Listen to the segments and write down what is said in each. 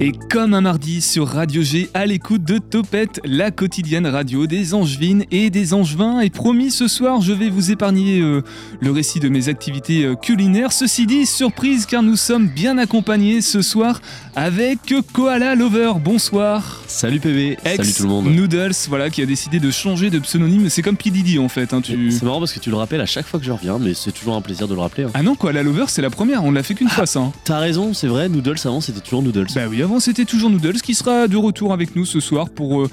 Et comme un mardi sur Radio G, à l'écoute de Topette, la quotidienne radio des Angevines et des Angevins. Et promis, ce soir, je vais vous épargner euh, le récit de mes activités euh, culinaires. Ceci dit, surprise, car nous sommes bien accompagnés ce soir avec Koala Lover. Bonsoir. Salut PB, Ex salut tout le monde. Noodles, voilà, qui a décidé de changer de pseudonyme. C'est comme P. Diddy en fait. hein, tu... C'est marrant parce que tu le rappelles à chaque fois que je reviens, mais c'est toujours un plaisir de le rappeler. hein. Ah non, Koala Lover, c'est la première. On l'a fait qu'une fois ça. hein. T'as raison, c'est vrai, Noodles avant c'était toujours Bah oui, avant c'était toujours Noodles qui sera de retour avec nous ce soir pour. euh,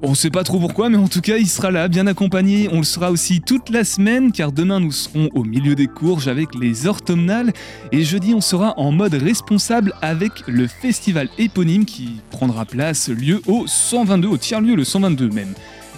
on sait pas trop pourquoi, mais en tout cas, il sera là, bien accompagné. On le sera aussi toute la semaine, car demain nous serons au milieu des courges avec les orthomnales. Et jeudi, on sera en mode responsable avec le festival éponyme qui prendra place lieu au 122, au tiers-lieu, le 122 même.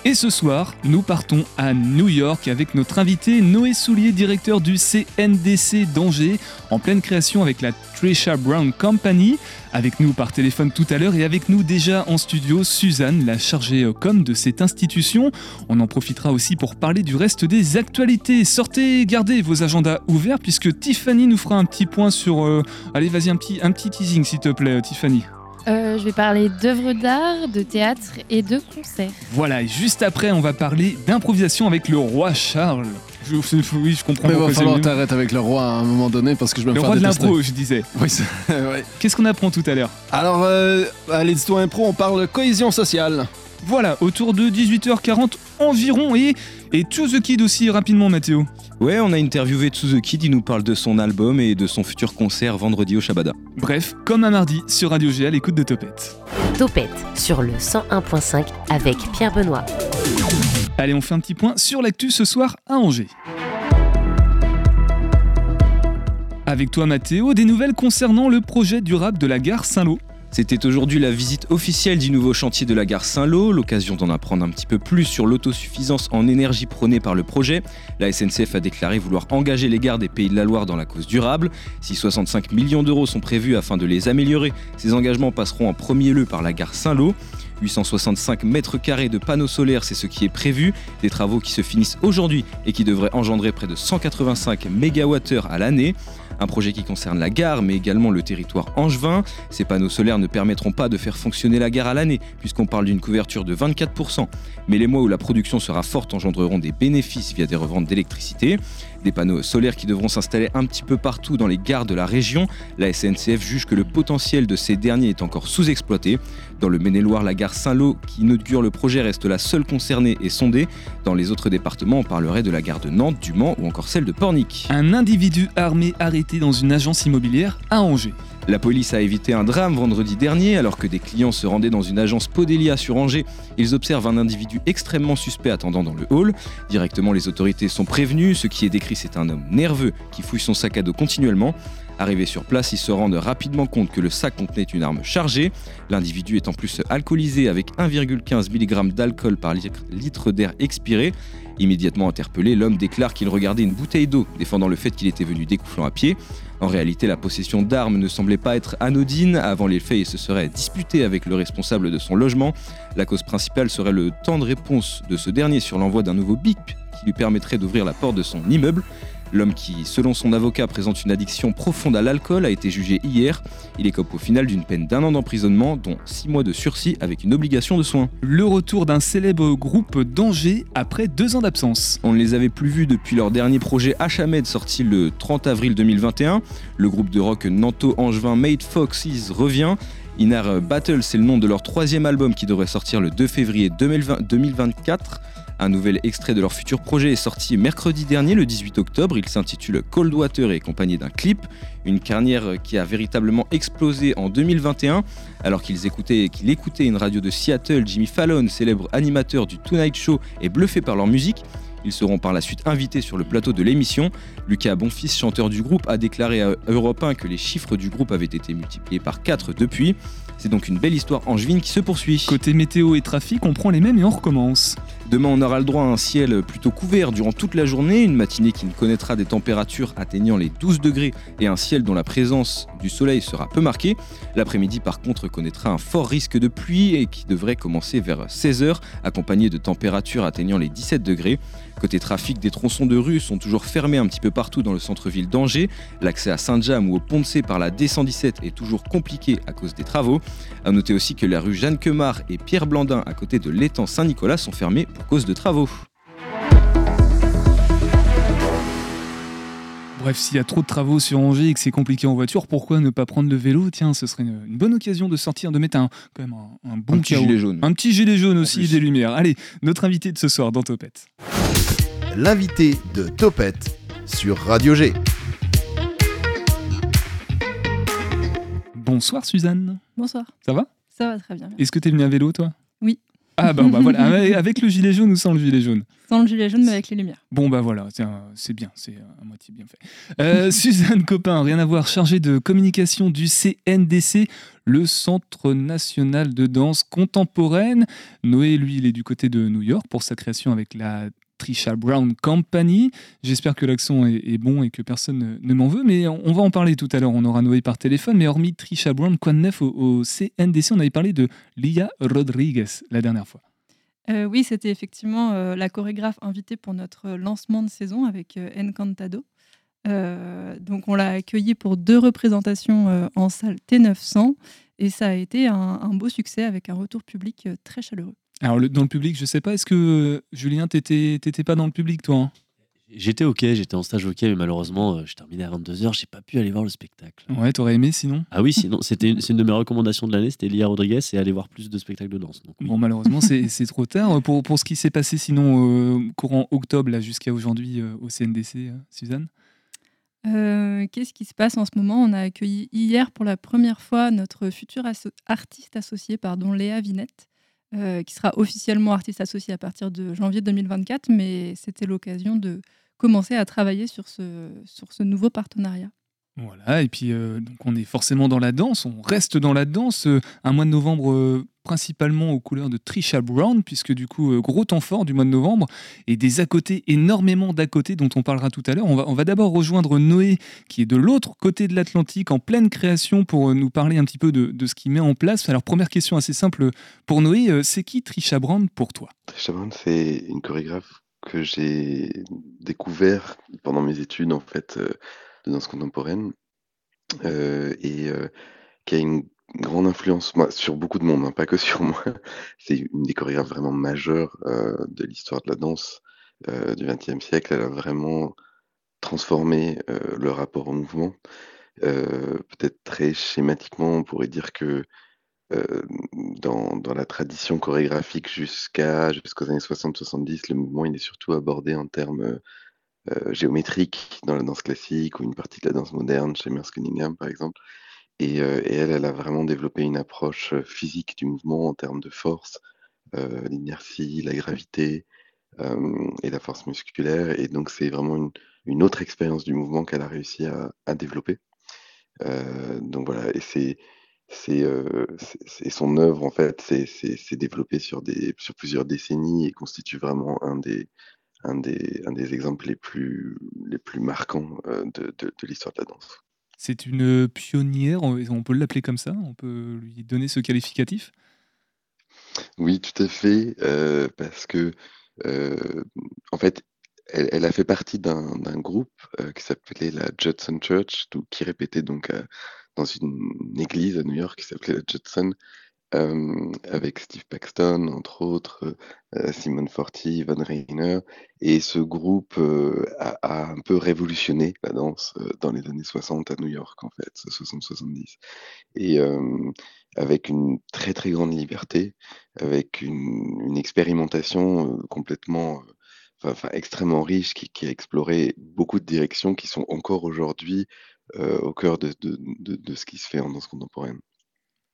Et ce soir, nous partons à New York avec notre invité Noé Soulier, directeur du CNDC d'Angers, en pleine création avec la Trisha Brown Company. Avec nous par téléphone tout à l'heure et avec nous déjà en studio Suzanne, la chargée com de cette institution. On en profitera aussi pour parler du reste des actualités. Sortez, gardez vos agendas ouverts puisque Tiffany nous fera un petit point sur... euh, Allez, vas-y, un petit, teasing s'il te plaît, Tiffany. Euh, je vais parler d'œuvres d'art, de théâtre et de concerts. Voilà, et juste après, on va parler d'improvisation avec le roi Charles. Je, oui, je comprends Mais va falloir t'arrêter avec le roi à un moment donné parce que je vais me Le faire roi de l'impro, je disais. Oui, ouais. Qu'est-ce qu'on apprend tout à l'heure? Alors, euh, à l'édito impro, on parle cohésion sociale. Voilà, autour de 18h40 environ et, et To The Kid aussi rapidement Mathéo. Ouais, on a interviewé To The Kid, il nous parle de son album et de son futur concert vendredi au Shabada. Bref, comme un mardi sur Radio G à l'écoute de Topette. Topette sur le 101.5 avec Pierre Benoît. Allez, on fait un petit point sur l'actu ce soir à Angers. Avec toi Mathéo, des nouvelles concernant le projet durable de la gare Saint-Lô. C'était aujourd'hui la visite officielle du nouveau chantier de la gare Saint-Lô, l'occasion d'en apprendre un petit peu plus sur l'autosuffisance en énergie prônée par le projet. La SNCF a déclaré vouloir engager les gares des Pays de la Loire dans la cause durable. Si 65 millions d'euros sont prévus afin de les améliorer, ces engagements passeront en premier lieu par la gare Saint-Lô. 865 mètres carrés de panneaux solaires, c'est ce qui est prévu. Des travaux qui se finissent aujourd'hui et qui devraient engendrer près de 185 MWh à l'année. Un projet qui concerne la gare, mais également le territoire angevin. Ces panneaux solaires ne permettront pas de faire fonctionner la gare à l'année, puisqu'on parle d'une couverture de 24%. Mais les mois où la production sera forte engendreront des bénéfices via des reventes d'électricité. Des panneaux solaires qui devront s'installer un petit peu partout dans les gares de la région. La SNCF juge que le potentiel de ces derniers est encore sous-exploité. Dans le Maine-et-Loire, la gare Saint-Lô, qui inaugure le projet, reste la seule concernée et sondée. Dans les autres départements, on parlerait de la gare de Nantes, du Mans ou encore celle de Pornic. Un individu armé arrêté dans une agence immobilière à Angers. La police a évité un drame vendredi dernier alors que des clients se rendaient dans une agence Podelia sur Angers. Ils observent un individu extrêmement suspect attendant dans le hall. Directement, les autorités sont prévenues. Ce qui est décrit, c'est un homme nerveux qui fouille son sac à dos continuellement. Arrivés sur place, ils se rendent rapidement compte que le sac contenait une arme chargée. L'individu est en plus alcoolisé avec 1,15 mg d'alcool par litre- litre d'air expiré. Immédiatement interpellé, l'homme déclare qu'il regardait une bouteille d'eau, défendant le fait qu'il était venu découflant à pied. En réalité, la possession d'armes ne semblait pas être anodine. Avant les faits, il se serait disputé avec le responsable de son logement. La cause principale serait le temps de réponse de ce dernier sur l'envoi d'un nouveau bip qui lui permettrait d'ouvrir la porte de son immeuble. L'homme qui, selon son avocat, présente une addiction profonde à l'alcool a été jugé hier. Il écope au final d'une peine d'un an d'emprisonnement, dont six mois de sursis avec une obligation de soins. Le retour d'un célèbre groupe d'Angers après deux ans d'absence. On ne les avait plus vus depuis leur dernier projet Hachamed sorti le 30 avril 2021. Le groupe de rock nanto-angevin Made Foxes revient. Inar Battle, c'est le nom de leur troisième album qui devrait sortir le 2 février 2020 2024. Un nouvel extrait de leur futur projet est sorti mercredi dernier, le 18 octobre. Il s'intitule Cold Water et accompagné d'un clip. Une carrière qui a véritablement explosé en 2021. Alors qu'ils écoutaient, qu'il écoutait une radio de Seattle, Jimmy Fallon, célèbre animateur du Tonight Show, est bluffé par leur musique. Ils seront par la suite invités sur le plateau de l'émission. Lucas Bonfils, chanteur du groupe, a déclaré à Europe 1 que les chiffres du groupe avaient été multipliés par 4 depuis. C'est donc une belle histoire angevine qui se poursuit. Côté météo et trafic, on prend les mêmes et on recommence. Demain, on aura le droit à un ciel plutôt couvert durant toute la journée, une matinée qui ne connaîtra des températures atteignant les 12 degrés et un ciel dont la présence du soleil sera peu marquée. L'après-midi, par contre, connaîtra un fort risque de pluie et qui devrait commencer vers 16h, accompagné de températures atteignant les 17 degrés. Côté trafic, des tronçons de rue sont toujours fermés un petit peu partout dans le centre-ville d'Angers. L'accès à Saint-James ou au Pont de C par la D117 est toujours compliqué à cause des travaux. A noter aussi que la rue Jeanne Quemart et Pierre Blandin à côté de l'étang Saint-Nicolas sont fermés pour cause de travaux. Bref, s'il y a trop de travaux sur Angers et que c'est compliqué en voiture, pourquoi ne pas prendre le vélo? Tiens, ce serait une, une bonne occasion de sortir, de mettre un, quand même un, un bon Un petit chaos. gilet jaune. Un petit gilet jaune aussi, plus. des lumières. Allez, notre invité de ce soir dans Topette. L'invité de Topette sur Radio G. Bonsoir Suzanne. Bonsoir. Ça va? Ça va très bien. Est-ce que t'es venu à vélo toi? Ah bah, bah voilà, avec- avec le gilet jaune ou sans le gilet jaune? Sans le gilet jaune, mais avec les lumières. Bon bah voilà, c'est bien, c'est à moitié bien fait. Euh, Suzanne Copin, rien à voir, chargée de communication du CNDC, le Centre national de danse contemporaine. Noé, lui, il est du côté de New York pour sa création avec la Trisha Brown Company. J'espère que l'accent est, bon et que personne ne, m'en veut, mais on, va en parler tout à l'heure. On aura Noé par téléphone, mais hormis Trisha Brown, quoi de neuf au, CNDC On avait parlé de Lia Rodriguez la dernière fois. Euh, oui, c'était effectivement euh, la chorégraphe invitée pour notre lancement de saison avec euh, Encantado. Euh, donc on l'a accueillie pour deux représentations en salle T900 et ça a été un, beau succès avec un retour public très chaleureux. Alors, le- dans le public, je sais pas, est-ce que Julien, t'étais t'étais pas dans le public, toi hein? J'étais ok, j'étais en stage ok, mais malheureusement, euh, je terminais à 22h, j'ai pas pu aller voir le spectacle. Ouais, t'aurais aimé sinon? Ah oui, sinon, c'était une, c'est une de mes recommandations de l'année, c'était Lia Rodriguez et aller voir plus de spectacles de danse. Donc, oui. Bon, malheureusement, c'est c'est trop tard. Pour, pour ce qui s'est passé sinon euh, courant octobre, là, jusqu'à aujourd'hui euh, au CNDC, euh, Suzanne? Euh, Qu'est-ce qui se passe en ce moment? On a accueilli hier pour la première fois notre future asso- artiste associée, pardon, Léa Vinette, euh, qui sera officiellement artiste associée à partir de janvier 2024, mais c'était l'occasion de commencer à travailler sur ce nouveau partenariat. Voilà, et puis euh, donc on est forcément dans la danse, on reste dans la danse. euh, un mois de novembre euh, principalement aux couleurs de Trisha Brown, puisque du coup, gros temps fort du mois de novembre, et des à côté, énormément d'à côté dont on parlera tout à l'heure. On va, d'abord rejoindre Noé, qui est de l'autre côté de l'Atlantique, en pleine création, pour nous parler un petit peu de, de ce qu'il met en place. Alors, première question assez simple pour Noé, c'est qui Trisha Brown pour toi? Trisha Brown, c'est une chorégraphe que j'ai découvert pendant mes études en fait de danse contemporaine euh, et euh, qui a une grande influence sur beaucoup de monde, hein, pas que sur moi. C'est une des chorégraphes vraiment majeures euh, de l'histoire de la danse du XXe siècle. Elle a vraiment transformé le rapport au mouvement. Peut-être très schématiquement, on pourrait dire que dans, dans la tradition chorégraphique jusqu'à jusqu'aux années 60-70, le mouvement il est surtout abordé en termes euh, géométriques dans la danse classique ou une partie de la danse moderne chez Merce Cunningham par exemple. Et, euh, et elle, elle a vraiment développé une approche euh, physique du mouvement en termes de force, euh, l'inertie, la gravité et la force musculaire. Et donc c'est vraiment une, autre expérience du mouvement qu'elle a réussi à, développer. Donc voilà, et c'est son œuvre en fait, c'est c'est- c'est développé sur des sur plusieurs décennies et constitue vraiment un des un des un des exemples les plus les plus marquants euh, de, de, de l'histoire de la danse. C'est une pionnière, on peut l'appeler comme ça, on peut lui donner ce qualificatif? Oui, tout à fait, euh, parce que euh, en fait, elle, elle a fait partie d'un groupe euh, qui s'appelait la Judson Church, qui répétait donc dans une église à New York qui s'appelait la Judson, euh, avec Steve Paxton, entre autres, euh, Simone Forti, Van Reiner. Et ce groupe euh, a, a un peu révolutionné la danse euh, dans les années 60 à New York, en fait, 60-70. Et euh, avec une très très grande liberté, avec une, une expérimentation euh, complètement, enfin, extrêmement riche, qui, qui a exploré beaucoup de directions qui sont encore aujourd'hui au cœur de, de, de, de ce qui se fait en danse contemporaine.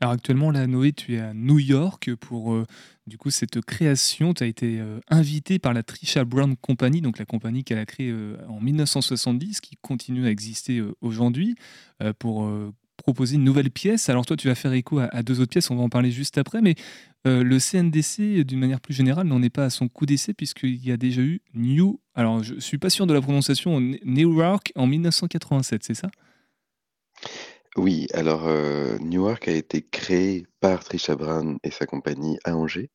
Alors actuellement, là, Noé, tu es à New York pour euh, du coup cette création. Tu as été euh, invité par la Trisha Brown Company, donc la compagnie qu'elle a créée euh, en 1970, qui continue à exister aujourd'hui, pour proposer une nouvelle pièce. Alors toi, tu vas faire écho à, deux autres pièces, on va en parler juste après, mais le CNDC, d'une manière plus générale, n'en est pas à son coup d'essai puisqu'il y a déjà eu New, alors je suis pas sûr de la prononciation, Newark en 1987, c'est ça? Oui, alors euh, Newark a été créé par Trisha Brown et sa compagnie à Angers.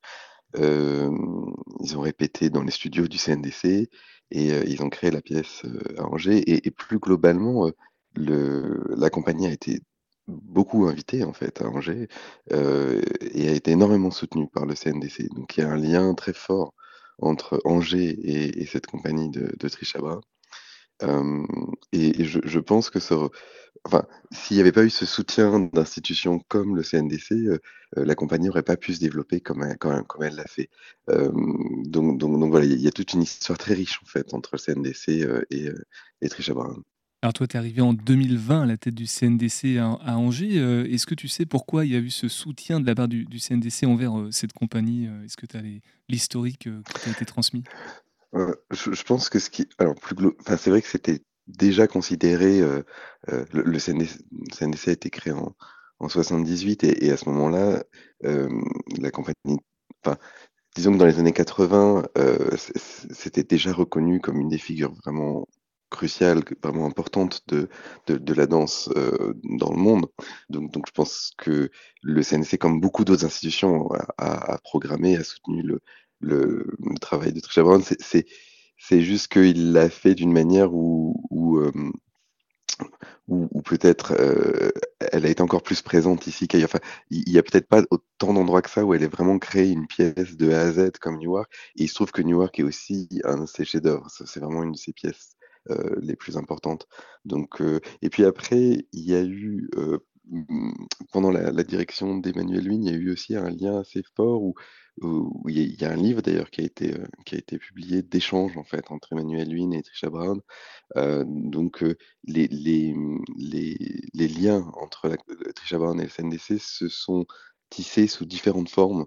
ils ont répété dans les studios du CNDC et ils ont créé la pièce à Angers. Et, plus globalement, le, la compagnie a été beaucoup invitée en fait à Angers et a été énormément soutenue par le CNDC. Donc il y a un lien très fort entre Angers et, cette compagnie de, Trisha et, je, pense que ça, enfin, s'il n'y avait pas eu ce soutien d'institutions comme le CNDC, euh, euh, la compagnie n'aurait pas pu se développer comme, elle, comme, elle l'a fait. donc, donc, donc, voilà, il y a toute une histoire très riche en fait entre le CNDC euh, et, et Trisha Brown. Alors toi, tu es arrivé en 2020 à la tête du CNDC à, Angers. Est-ce que tu sais pourquoi il y a eu ce soutien de la part du, CNDC envers cette compagnie Est-ce que tu as l'historique qui t'a été transmis? Je, pense que ce qui, alors plus enfin c'est vrai que c'était déjà considéré, euh, euh, le, CNDC, a été créé en, en 78 et, à ce moment-là, euh, la compagnie, disons que dans les années 80, c'était déjà reconnu comme une des figures vraiment cruciales, vraiment importantes de, de, la danse dans le monde. Donc, donc je pense que le CNC, comme beaucoup d'autres institutions, a, programmé, a soutenu le, le, travail de Trisha Brown, c'est juste qu'il l'a fait d'une manière où, où, euh, peut-être euh, elle a été encore plus présente ici qu'ailleurs. Enfin, il n'y a peut-être pas autant d'endroits que ça où elle a vraiment créé une pièce de A à Z comme Newark. Et il se trouve que Newark est aussi un de ses chefs-d'œuvre. C'est vraiment une de ses pièces euh, les plus importantes. Donc, et puis après, il y a eu pendant la, direction d'Emmanuel Wynne, il y a eu aussi un lien assez fort où il y, a un livre d'ailleurs qui a été euh, qui a été publié d'échanges en fait entre Emmanuel Huynh et Trisha Brown. Euh, donc euh, les, les, les, les, liens entre Trisha Brown et le CNDC se sont tissés sous différentes formes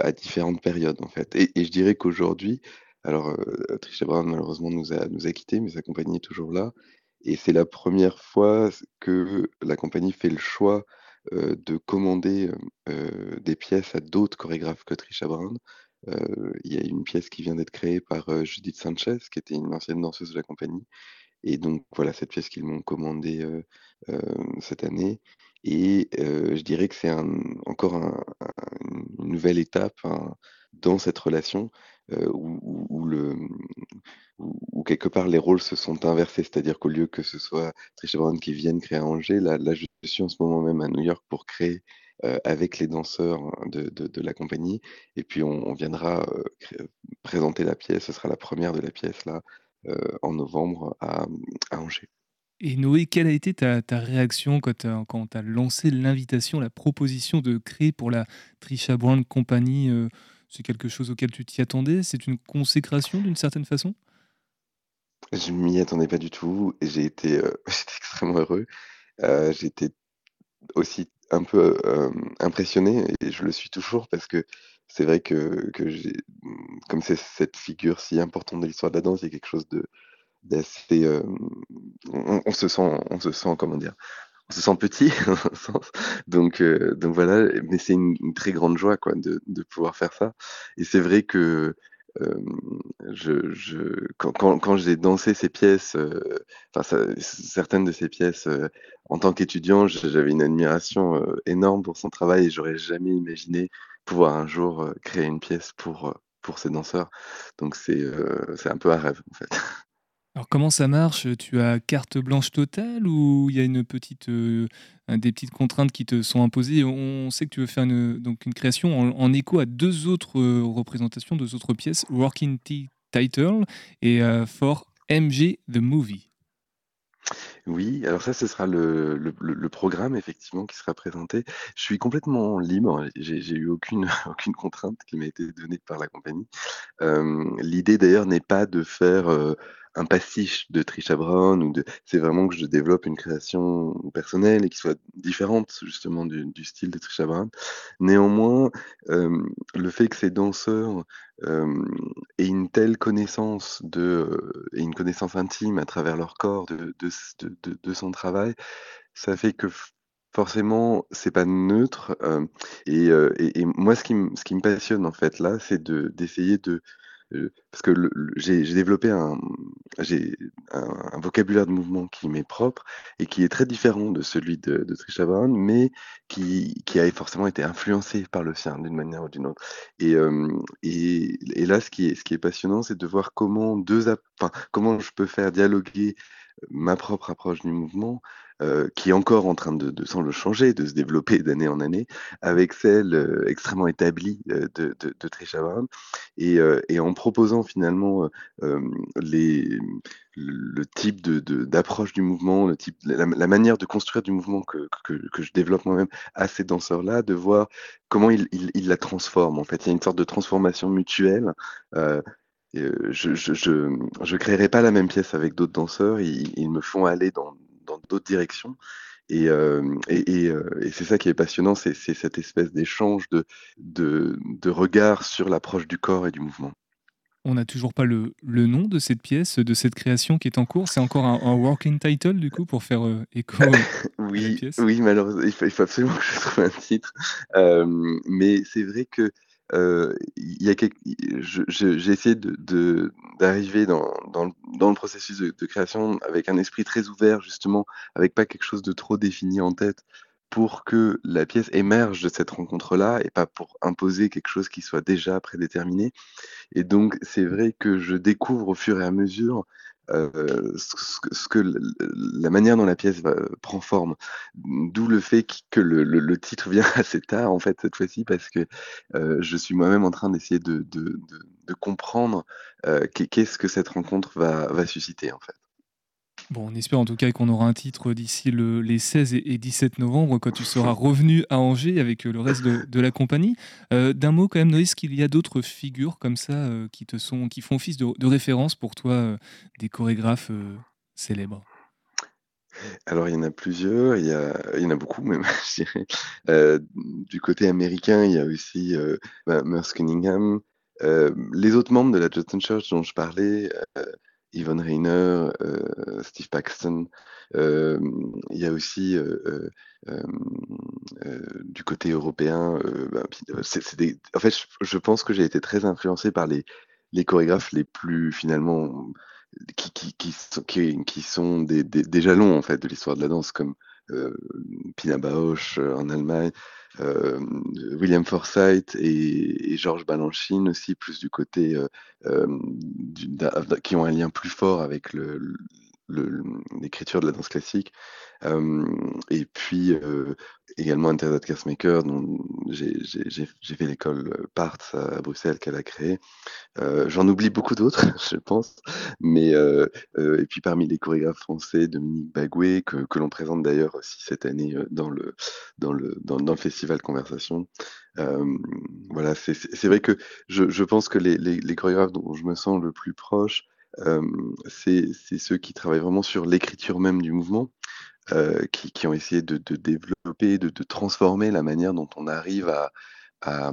à différentes périodes en fait. Et, et je dirais qu'aujourd'hui, alors Trisha Brown malheureusement nous a nous a quittés, mais sa compagnie est toujours là. Et c'est la première fois que la compagnie fait le choix euh, de commander euh, des pièces à d'autres chorégraphes que Trisha Brown. Euh, il y a une pièce qui vient d'être créée par Judith Sanchez, qui était une ancienne danseuse de la compagnie. Et donc voilà cette pièce qu'ils m'ont commandée cette année. Et je dirais que c'est encore une nouvelle étape hein, dans cette relation où, quelque part les rôles se sont inversés, c'est-à-dire qu'au lieu que ce soit Trisha Brown qui vienne créer à Angers, là, je suis en ce moment même à New York pour créer euh, avec les danseurs de, de, la compagnie, et puis on, viendra euh, présenter la pièce, ce sera la première de la pièce là euh, en novembre à, à, Angers. Et Noé, quelle a été ta, ta réaction quand tu as, lancé l'invitation, la proposition de créer pour la Trisha Brown Company C'est quelque chose auquel tu t'y attendais? C'est une consécration d'une certaine façon? Je m'y attendais pas du tout et j'ai été, euh, extrêmement heureux. Euh, j'étais aussi un peu, euh, impressionné et je le suis toujours parce que c'est vrai que que comme c'est cette figure si importante de l'histoire de la danse, il y a quelque chose de d'assez, on se sent on se sent, comment dire? On se sent petit donc donc voilà, mais c'est une très grande joie quoi de de pouvoir faire ça et c'est vrai que je, je, quand, quand, j'ai dansé ces pièces, euh, enfin certaines de ces pièces, euh, en tant qu'étudiant, j'avais une admiration euh, énorme pour son travail et j'aurais jamais imaginé pouvoir un jour créer une pièce pour, pour ces danseurs. Donc c'est c'est un peu un rêve en fait. Alors comment ça marche? Tu as carte blanche totale ou il y a une petite, euh, des petites contraintes qui te sont imposées? On sait que tu veux faire une, donc une création en, écho à deux autres euh, représentations, deux autres pièces, Working Title et euh, For MG The Movie. Oui, alors ça, ce sera le, le, programme effectivement qui sera présenté. Je suis complètement libre, j'ai j'ai eu aucune, aucune contrainte qui m'a été donnée par la compagnie. L'idée d'ailleurs n'est pas de faire un pastiche de Trisha Brown ou de c'est vraiment que je développe une création personnelle et qui soit différente justement du, du style de Trisha Brown. Néanmoins, euh, le fait que ces danseurs euh, aient une telle connaissance de euh, et une connaissance intime à travers leur corps de, de, de, de son travail, ça fait que forcément, c'est pas neutre. euh, et, euh, et- moi, ce qui, me- passionne en fait là, c'est de d'essayer de, euh, parce que j'ai développé un, vocabulaire de mouvement qui m'est propre et qui est très différent de celui de, de Trisha Brown, mais qui, a forcément été influencé par le sien d'une manière ou d'une autre. Et, là, ce qui est, passionnant, c'est de voir comment deux, comment je peux faire dialoguer ma propre approche du mouvement, euh, qui est encore en train de, de semble changer, de se développer d'année en année, avec celle euh, extrêmement établie euh, de, de, Trisha et, et en proposant finalement les, le type d'approche du mouvement, le type, la, manière de construire du mouvement que, que, que je développe moi-même à ces danseurs-là, de voir comment ils, ils la transforment. En fait, il y a une sorte de transformation mutuelle. Euh, et, je je, je, je créerai pas la même pièce avec d'autres danseurs. Ils, ils me font aller dans dans d'autres directions. Et, euh, et, et, euh, et c'est ça qui est passionnant, c'est cette espèce d'échange de, de, de regard sur l'approche du corps et du mouvement. On n'a toujours pas le, le nom de cette pièce, de cette création qui est en cours. C'est encore un, un working title, du coup, pour faire euh, écho euh, à la Oui, pièce. oui, malheureusement, il faut, il faut absolument que je trouve un titre. Mais c'est vrai que euh, j'ai essayé de, de- d'arriver dans, dans, dans le processus de, de création avec un esprit très ouvert, justement, avec pas quelque chose de trop défini en tête, pour que la pièce émerge de cette rencontre-là et pas pour imposer quelque chose qui soit déjà prédéterminé. Et donc, c'est vrai que je découvre au fur et à mesure euh, ce, que- ce que la manière dont la pièce va, prend forme. D'où le fait qu- que le, le- le titre vient assez tard, en fait, cette fois-ci, parce que euh, je suis moi-même en train d'essayer de, de, de- de comprendre euh, qu'est- qu'est-ce que cette rencontre va, va susciter, en fait. Bon, on espère en tout cas qu'on aura un titre d'ici le- les 16 et et 17 novembre, quand tu seras revenu à Angers avec euh, le reste de, la compagnie. Euh, D'un mot quand même, Noé, est-ce qu'il y a d'autres figures comme ça euh, qui, te sont, qui font office de, référence pour toi, des chorégraphes célèbres? Alors, il y en a plusieurs, il y, en a beaucoup même, je dirais. Du côté américain, il y a aussi bah, Merce Cunningham. Les autres membres de la Justin Church dont je parlais, Yvonne Rainer, euh, Steve Paxton. Euh, il y a aussi euh, euh, du côté européen, des- en fait, je, pense que j'ai été très influencé par les, chorégraphes les plus finalement qui, sont, des, des, jalons en fait de l'histoire de la danse comme Pina Bausch en Allemagne, euh, William Forsythe et, et Georges Balanchine aussi plus du côté euh, euh, qui ont un lien plus fort avec le- l'écriture de la danse classique. Et puis euh, également Internet Castmaker, dont j'ai fait l'école Parts à Bruxelles qu'elle a créée. J'en oublie beaucoup d'autres, je pense. Mais et puis parmi les chorégraphes français, Dominique Bagoué, que, que l'on présente d'ailleurs aussi cette année dans le dans le dans, dans festival Conversation. Voilà, c'est vrai que je, je pense que les, les, chorégraphes dont je me sens le plus proche, c'est c'est ceux qui travaillent vraiment sur l'écriture même du mouvement. euh, qui, qui ont essayé de, de développer, de, de transformer la manière dont on arrive à, à,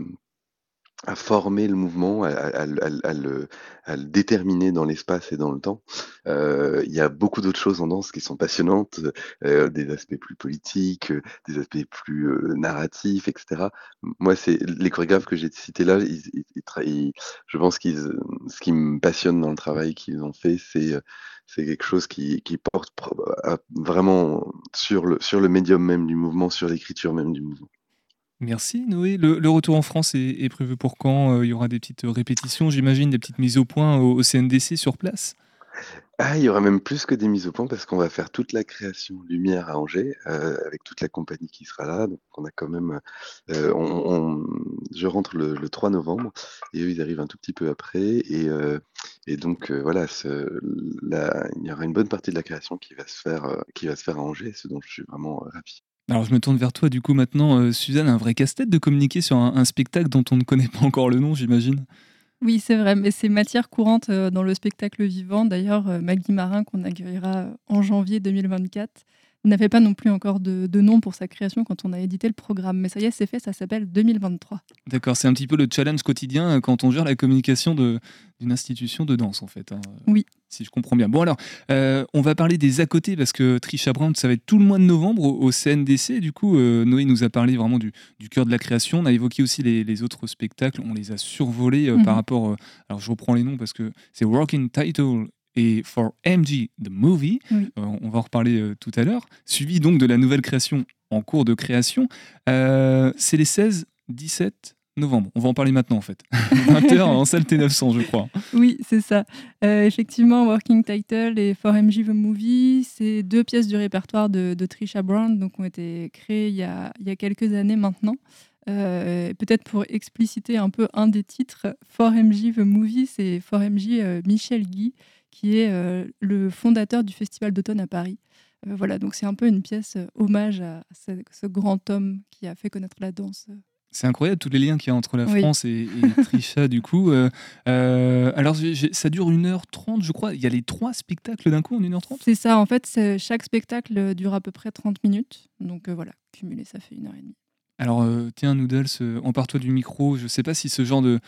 à former le mouvement, à, à- à le- à le- déterminer dans l'espace et dans le temps. Euh, il y a beaucoup d'autres choses en danse qui sont passionnantes, euh, des aspects plus politiques, euh, des aspects plus euh, narratifs, etc. Moi, c'est les chorégraphes que j'ai cités là, ils, ils- ils je pense qu'ils, ce qui me passionne dans le travail qu'ils ont fait, c'est c'est quelque chose qui, qui porte à- vraiment sur le, sur le médium même du mouvement, sur l'écriture même du mouvement. Merci Noé. Le, retour en France est, prévu pour quand? Euh, Il y aura des petites répétitions, j'imagine, des petites mises au point au, CNDC sur place? Ah, il y aura même plus que des mises au point parce qu'on va faire toute la création lumière à Angers euh, avec toute la compagnie qui sera là. Donc on a quand même, euh, on, je rentre le, le 3 novembre et eux ils arrivent un tout petit peu après et, euh, donc euh, voilà, ce- il y aura une bonne partie de la création qui va se faire, euh, qui va se faire à Angers, ce dont je suis vraiment euh, ravi. Alors je me tourne vers toi du coup maintenant, euh, Suzanne, un vrai casse-tête de communiquer sur un, spectacle dont on ne connaît pas encore le nom, j'imagine. Oui, c'est vrai, mais c'est matière courante euh, dans le spectacle vivant. D'ailleurs, euh, Maggie Marin, qu'on accueillera en janvier 2024, n'avait pas non plus encore de, de nom pour sa création quand on a édité le programme. Mais ça y est, c'est fait, ça s'appelle 2023. D'accord, c'est un petit peu le challenge quotidien euh, quand on gère la communication d'une institution de danse en fait. hein. Oui, si je comprends bien. Bon alors, euh, on va parler des à côté parce que Trisha Brown, ça va être tout le mois de novembre au, au CNDC. Du coup, euh, Noé nous a parlé vraiment du, du cœur de la création. On a évoqué aussi les, les autres spectacles. On les a survolés euh, par Mhm. rapport. euh, alors, je reprends les noms parce que c'est Working Title et For MG the Movie. Oui. Euh, on va en reparler euh, tout à l'heure. Suivi donc de la nouvelle création en cours de création. Euh, c'est les 16, 17 novembre. On va en parler maintenant en fait. 20h en salle T900, je crois. Oui, c'est ça. Effectivement, Working Title et 4MG The Movie, c'est deux pièces du répertoire de, de Trisha Brown, donc ont été créées il y a, il y a quelques années maintenant. Euh, Peut-être pour expliciter un peu un des titres, 4MG The Movie, c'est 4MG euh, Michel Guy, qui est euh, le fondateur du Festival d'automne à Paris. Euh, voilà, donc c'est un peu une pièce euh, hommage à ce, ce grand homme qui a fait connaître la danse. C'est incroyable tous les liens qu'il y a entre la Oui. France et, et Trisha du coup. Alors ça dure 1h30 je crois. Il y a les trois spectacles d'un coup en 1h30 C'est ça, en fait, chaque spectacle dure à peu près 30 minutes. Donc voilà, cumulé, ça fait une heure et demie. Alors tiens Noodles, empare-toi du micro. Je sais pas si ce genre de,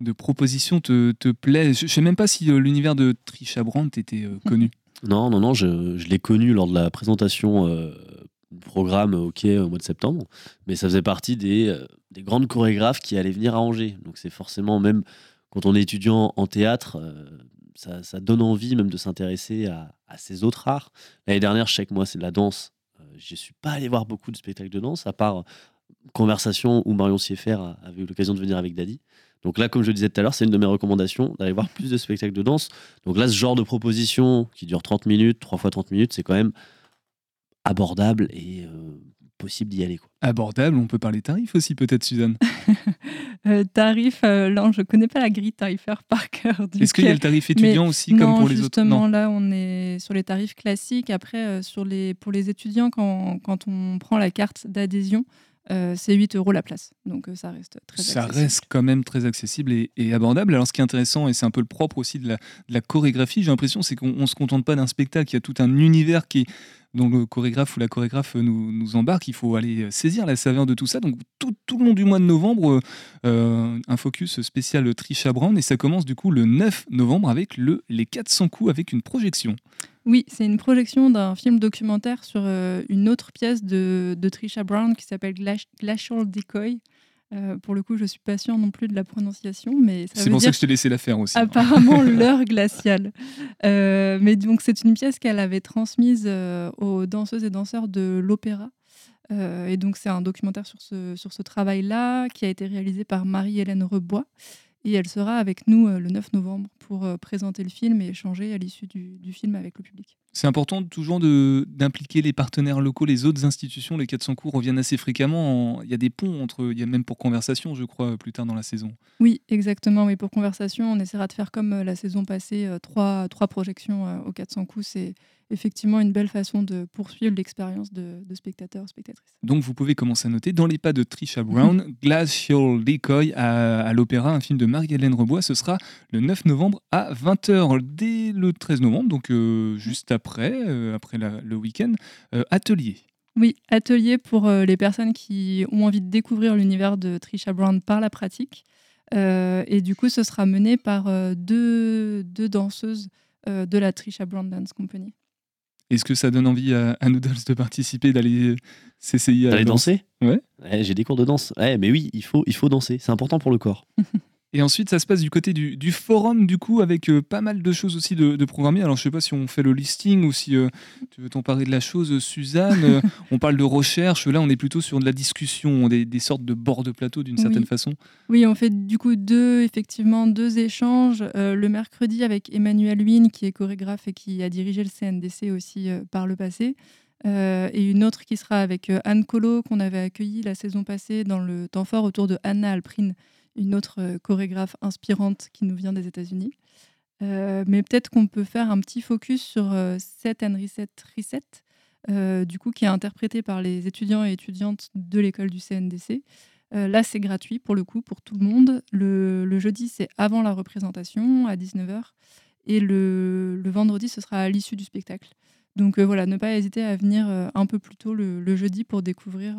de proposition te, te. Je, je sais même pas si euh, l'univers de Trisha Brandt était euh, connu. Non, non, non, je, je l'ai connu lors de la présentation euh, du programme au quai au mois de septembre, mais ça faisait partie des, euh, des grandes chorégraphes qui allaient venir à Angers. Donc c'est forcément, même quand on est étudiant en théâtre, euh, ça, ça donne envie même de s'intéresser à, à ces autres arts. L'année dernière, je sais que moi, c'est de la danse. Euh, je ne suis pas allé voir beaucoup de spectacles de danse, à part Conversation où Marion Sieffert avait eu l'occasion de venir avec Daddy. Donc là, comme je le disais tout à l'heure, c'est une de mes recommandations d'aller voir plus de spectacles de danse. Donc là, ce genre de proposition qui dure 30 minutes, 3 fois 30 minutes, c'est quand même abordable et euh, possible d'y aller. Quoi. Abordable, on peut parler tarifs aussi peut-être Suzanne. Euh, tarif, euh, là, je connais pas la grille tarifaire par cœur. du Est-ce qu'il y a le tarif étudiant aussi comme non, pour les autres? justement, là, on est sur les tarifs classiques. Après, euh, sur les, pour les étudiants, quand, quand on prend la carte d'adhésion, euh, c'est 8 euros la place. Donc, euh, ça reste très ça accessible. reste quand même très accessible et, et abordable. Alors, ce qui est intéressant, et c'est un peu le propre aussi de la, de la chorégraphie, j'ai l'impression, c'est qu'on ne se contente pas d'un spectacle, il y a tout un univers qui, dont le chorégraphe ou la chorégraphe nous, nous embarque. Il faut aller euh, saisir la saveur de tout ça. Donc, tout, le long du mois de novembre, euh, euh, un focus spécial Trisha Brown, et ça commence du coup le 9 novembre avec le, les 400 coups, avec une projection. Oui, c'est une projection d'un film documentaire sur euh, une autre pièce de, de Trisha Brown qui s'appelle Glac- Glacial Decoy. Euh, pour le coup, je suis pas sûre non plus de la prononciation, mais ça C'est pour ça dire que je t'ai laissé la faire aussi. apparemment l'heure glaciale. Euh, mais donc c'est une pièce qu'elle avait transmise euh, aux danseuses et danseurs de l'opéra. Et donc c'est un documentaire sur ce, sur ce travail-là qui a été réalisé par Marie-Hélène Rebois. Et elle sera avec nous euh, le 9 novembre pour euh, présenter le film et échanger à l'issue du, du film avec le public. C'est important toujours d'impliquer les partenaires locaux, les autres institutions. Les 400 cours reviennent assez fréquemment. en- Il y a des ponts entre. Il y a même pour conversation, je crois, plus tard dans la saison. Oui, exactement. Oui, pour conversation, on essaiera de faire comme euh, la saison passée, trois, trois projections aux 400 coups. C'est effectivement une belle façon de poursuivre l'expérience de, de spectateurs, spectatrices. Donc vous pouvez commencer à noter dans les pas de Trisha Brown, Glacial Decoy à, à l'opéra, un film de Marie-Hélène Rebois. Ce sera le 9 novembre à 20h dès le 13 novembre, donc euh, juste après, euh, après la- le week-end. Euh, atelier. Oui, atelier pour les personnes qui ont envie de découvrir l'univers de Trisha Brown par la pratique. Euh, et du coup, ce sera mené par euh, deux, deux danseuses euh, de la Trisha Brown Dance Company. Est-ce que ça donne envie à, à Noodles de participer, d'aller s'essayer à D'aller danser? Ouais. J'ai des cours de danse. Ouais, mais oui, il faut, il faut danser. C'est important pour le corps. Et ensuite, ça se passe du côté du, du forum, du coup, avec euh, pas mal de choses aussi de, de programmer. Alors, je sais pas si on fait le listing ou si euh, tu veux t'emparer de la chose, Suzanne. Euh, on parle de recherche. Là, on est plutôt sur de la discussion, des, des sortes de bords de plateau d'une Oui. certaine façon. Oui, on fait du coup deux, effectivement, deux échanges. Le mercredi avec Emmanuel Wynne, qui est chorégraphe et qui a dirigé le CNDC aussi par le passé. Euh, et une autre qui sera avec Anne Colo, qu'on avait accueillie la saison passée dans le temps fort autour de Anna Alprine, une autre euh, chorégraphe inspirante qui nous vient des États-Unis. Euh, mais peut-être qu'on peut faire un petit focus sur euh, Set and Reset Reset, du coup, qui est interprété par les étudiants et étudiantes de l'école du CNDC. Là, c'est gratuit pour le coup, pour tout le monde. Le, jeudi, c'est avant la représentation, à 19h. Et le, vendredi, ce sera à l'issue du spectacle. Donc voilà, ne pas hésiter à venir un peu plus tôt le, jeudi pour découvrir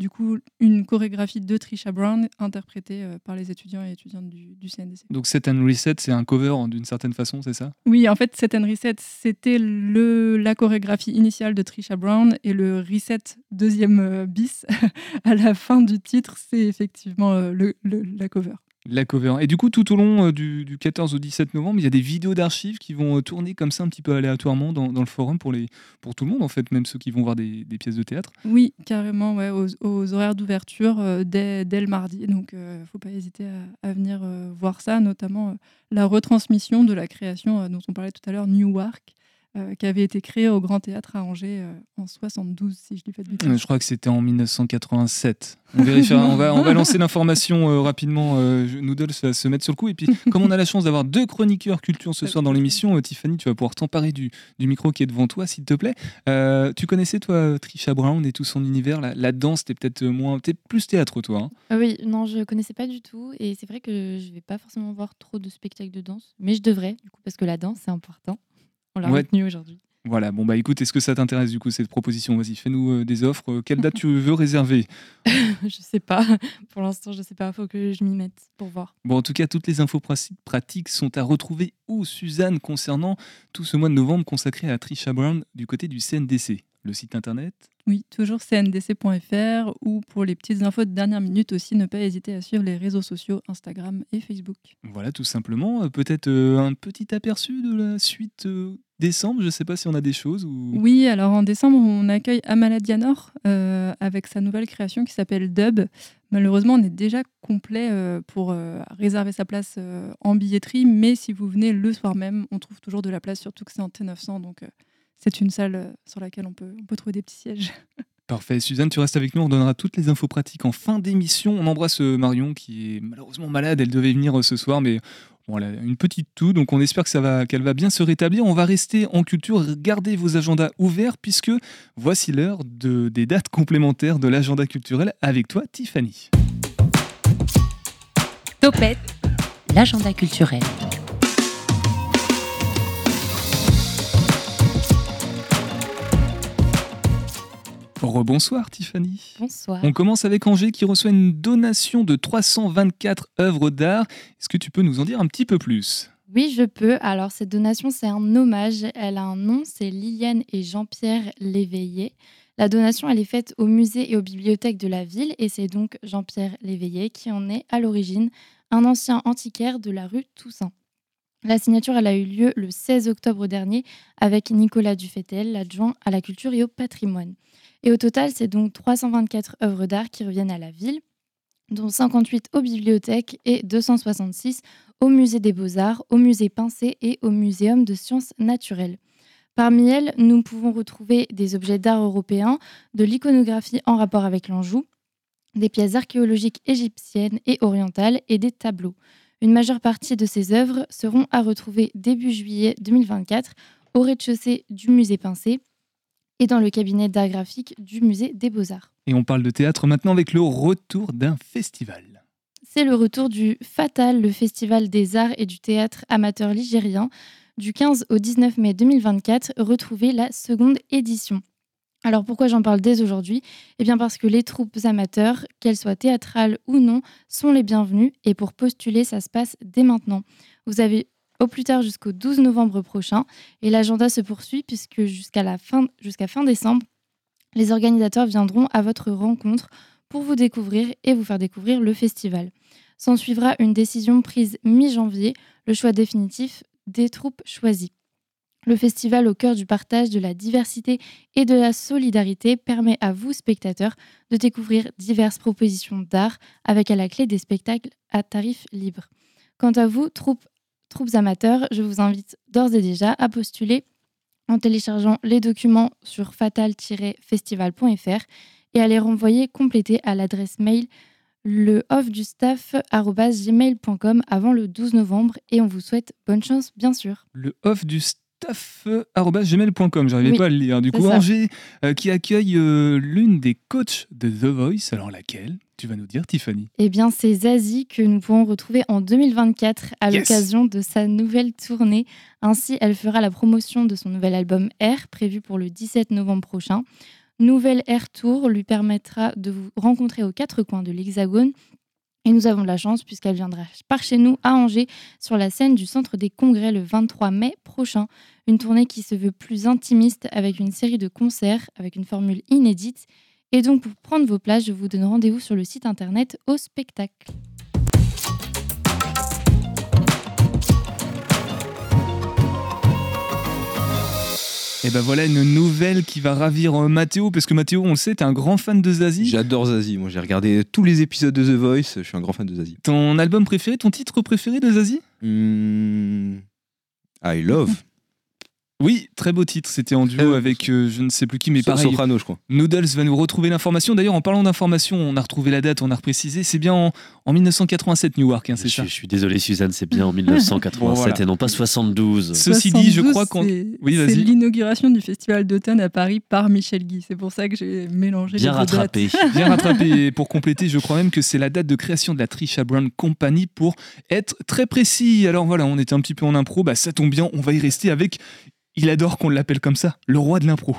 du coup une chorégraphie de Trisha Brown interprétée euh, par les étudiants et étudiantes du, du CNDC. Donc Set and Reset, c'est un cover d'une certaine façon, c'est ça? Oui, en fait, Set and Reset, c'était le, la chorégraphie initiale de Trisha Brown et le Reset deuxième euh, bis à la fin du titre, c'est effectivement euh, le, le- la cover. La cover. Et du coup, tout au long euh, du, du 14 au 17 novembre, il y a des vidéos d'archives qui vont euh, tourner comme ça un petit peu aléatoirement dans, le forum pour, les, pour tout le monde, en fait, même ceux qui vont voir des, pièces de théâtre. Oui, carrément, ouais, aux, horaires d'ouverture euh, dès, dès le mardi. Donc, il ne faut pas hésiter à, à venir voir ça, notamment la retransmission de la création dont on parlait tout à l'heure, Newark, euh, qui avait été créée au Grand Théâtre à Angers euh, en 72, si je dis pas de bêtises. Je crois que c'était en 1987. On, vérifiera, on, va, on va lancer l'information euh, rapidement. euh, Noodles va se mettre sur le coup. Et puis, comme on a la chance d'avoir deux chroniqueurs culture ce soir dans l'émission, euh, Tiffany, tu vas pouvoir t'emparer du, du micro qui est devant toi, s'il te plaît. Euh, tu connaissais, toi, Trisha Brown et tout son univers La, la danse, t'es peut-être moins. T'es plus théâtre, toi. hein. Ah oui, non, je connaissais pas du tout. Et c'est vrai que je vais pas forcément voir trop de spectacles de danse. Mais je devrais, du coup, parce que la danse, c'est important. On l'a Ouais. retenu aujourd'hui. Voilà, bon, bah écoute, est-ce que ça t'intéresse, du coup, cette proposition? Vas-y, fais-nous euh, des offres. Euh, Quelle date tu veux réserver? Je sais pas. Pour l'instant, je sais pas. Faut que je m'y mette pour voir. Bon, en tout cas, toutes les infos pratiques sont à retrouver où, Suzanne, concernant tout ce mois de novembre consacré à Trisha Brown du côté du CNDC Le site internet Oui, toujours cndc.fr ou pour les petites infos de dernière minute aussi, ne pas hésiter à suivre les réseaux sociaux Instagram et Facebook. Voilà, tout simplement. Euh, Peut-être euh, un petit aperçu de la suite euh, décembre. Je ne sais pas si on a des choses ou. Oui, alors en décembre, on accueille Amala Dianor euh, avec sa nouvelle création qui s'appelle Dub. Malheureusement, on est déjà complet pour réserver sa place en billetterie, mais si vous venez le soir même, on trouve toujours de la place, surtout que c'est en T900, donc c'est une salle euh, sur laquelle on peut, on peut trouver des petits sièges. Parfait. Suzanne, tu restes avec nous. On donnera toutes les infos pratiques en fin d'émission. On embrasse euh, Marion qui est malheureusement malade. Elle devait venir euh, ce soir, mais bon, elle a une petite toux. Donc on espère que ça va, qu'elle va bien se rétablir. On va rester en culture. Gardez vos agendas ouverts puisque voici l'heure de, des dates complémentaires de l'agenda culturel avec toi, Tiffany. Topette, l'agenda culturel. Rebonsoir, Tiffany. Bonsoir. On commence avec Angers qui reçoit une donation de 324 œuvres d'art. Est-ce que tu peux nous en dire un petit peu plus? Oui, je peux. Alors, cette donation, c'est un hommage. Elle a un nom, c'est Liliane et Jean-Pierre Léveillé. La donation, elle est faite au musée et aux bibliothèques de la ville, et c'est donc Jean-Pierre Léveillé qui en est à l'origine, un ancien antiquaire de la rue Toussaint. La signature, elle a eu lieu le 16 octobre dernier avec Nicolas Dufetel, l'adjoint à la culture et au patrimoine. Et au total, c'est donc 324 œuvres d'art qui reviennent à la ville, dont 58 aux bibliothèques et 266 au musée des beaux-arts, au musée Pincé et au muséum de sciences naturelles. Parmi elles, nous pouvons retrouver des objets d'art européens, de l'iconographie en rapport avec l'Anjou, des pièces archéologiques égyptiennes et orientales et des tableaux. Une majeure partie de ces œuvres seront à retrouver début juillet 2024 au rez-de-chaussée du musée Pincé et dans le cabinet d'art graphique du musée des beaux-arts. Et on parle de théâtre maintenant avec le retour d'un festival. C'est le retour du Fatal, le festival des arts et du théâtre amateur ligérien. Du 15 au 19 mai 2024, retrouvez la seconde édition. Alors pourquoi j'en parle dès aujourd'hui? Eh bien parce que les troupes amateurs, qu'elles soient théâtrales ou non, sont les bienvenues et pour postuler, ça se passe dès maintenant. Vous avez au plus tard jusqu'au 12 novembre prochain et l'agenda se poursuit puisque jusqu'à fin, fin décembre, les organisateurs viendront à votre rencontre pour vous découvrir et vous faire découvrir le festival. S'en suivra une décision prise mi-janvier, le choix définitif des troupes choisies. Le festival au cœur du partage, de la diversité et de la solidarité permet à vous, spectateurs, de découvrir diverses propositions d'art avec à la clé des spectacles à tarif libre. Quant à vous, troupes, troupes amateurs, je vous invite d'ores et déjà à postuler en téléchargeant les documents sur fatal-festival.fr et à les renvoyer complétés à l'adresse mail le avant le 12 novembre et on vous souhaite bonne chance bien sûr. Le arobase gmail.com, j'arrivais Oui, pas à le lire. Du coup, ça. Angers euh, qui accueille euh, l'une des coachs de The Voice, alors laquelle? Tu vas nous dire, Tiffany. Eh bien, c'est Zazie que nous pourrons retrouver en 2024 à Yes. l'occasion de sa nouvelle tournée. Ainsi, elle fera la promotion de son nouvel album R, prévu pour le 17 novembre prochain. nouvelle Air Tour lui permettra de vous rencontrer aux quatre coins de l'Hexagone. Et nous avons de la chance puisqu'elle viendra par chez nous à Angers sur la scène du Centre des Congrès le 23 mai prochain. Une tournée qui se veut plus intimiste avec une série de concerts avec une formule inédite. Et donc pour prendre vos places, je vous donne rendez-vous sur le site internet au spectacle. Et ben voilà une nouvelle qui va ravir euh, Mathéo, parce que Mathéo, on le sait, t'es un grand fan de Zazie. J'adore Zazie. Moi, j'ai regardé tous les épisodes de The Voice. Je suis un grand fan de Zazie. Ton album préféré, ton titre préféré de Zazie? Hmm. I Love. Oui, très beau titre. C'était en duo Euh, avec euh, je ne sais plus qui, mais pareil. Soprano, je crois. Noodles va nous retrouver l'information. D'ailleurs, en parlant d'information, on a retrouvé la date, on a reprécisé. C'est bien en, en 1987, Newark, hein, Je c'est suis, ça je suis désolé, Suzanne, c'est bien en 1987 Bon, voilà. et non pas 72. Ceci dit, je 72, crois qu'on. c'est- Oui, C'est l'inauguration du festival d'automne à Paris par Michel Guy. C'est pour ça que j'ai mélangé Bien les deux dates. rattrapé. Bien rattrapé. Et pour compléter, je crois même que c'est la date de création de la Trisha Brown Company pour être très précis. Alors voilà, on était un petit peu en impro. Bah, ça tombe bien, on va y rester avec. Il adore qu'on l'appelle comme ça, le roi de l'impro.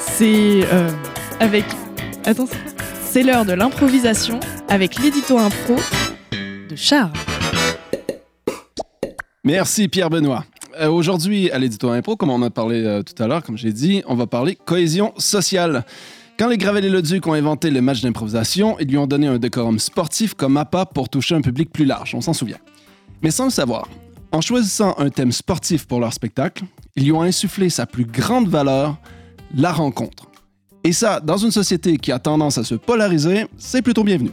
C'est euh, avec. Attends, c'est l'heure de l'improvisation avec l'édito impro de Charles. Merci Pierre Benoît. Euh, Aujourd'hui, à l'édito Impro, comme on a parlé euh, tout à l'heure, comme j'ai dit, on va parler cohésion sociale. Quand les Gravel et le Duc ont inventé le match d'improvisation, ils lui ont donné un décorum sportif comme appât pour toucher un public plus large, on s'en souvient. Mais sans le savoir, en choisissant un thème sportif pour leur spectacle, ils lui ont insufflé sa plus grande valeur, la rencontre. Et ça, dans une société qui a tendance à se polariser, c'est plutôt bienvenu.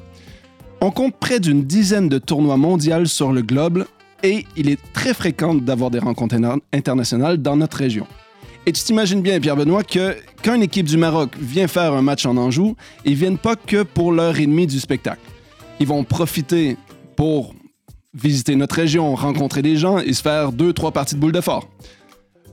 On compte près d'une dizaine de tournois mondiaux sur le globe et il est très fréquent d'avoir des rencontres interna- internationales dans notre région. Et tu t'imagines bien, Pierre-Benoît, que quand une équipe du Maroc vient faire un match en Anjou, ils viennent pas que pour l'heure et demie du spectacle. Ils vont profiter pour visiter notre région, rencontrer des gens et se faire deux, trois parties de boules de fort.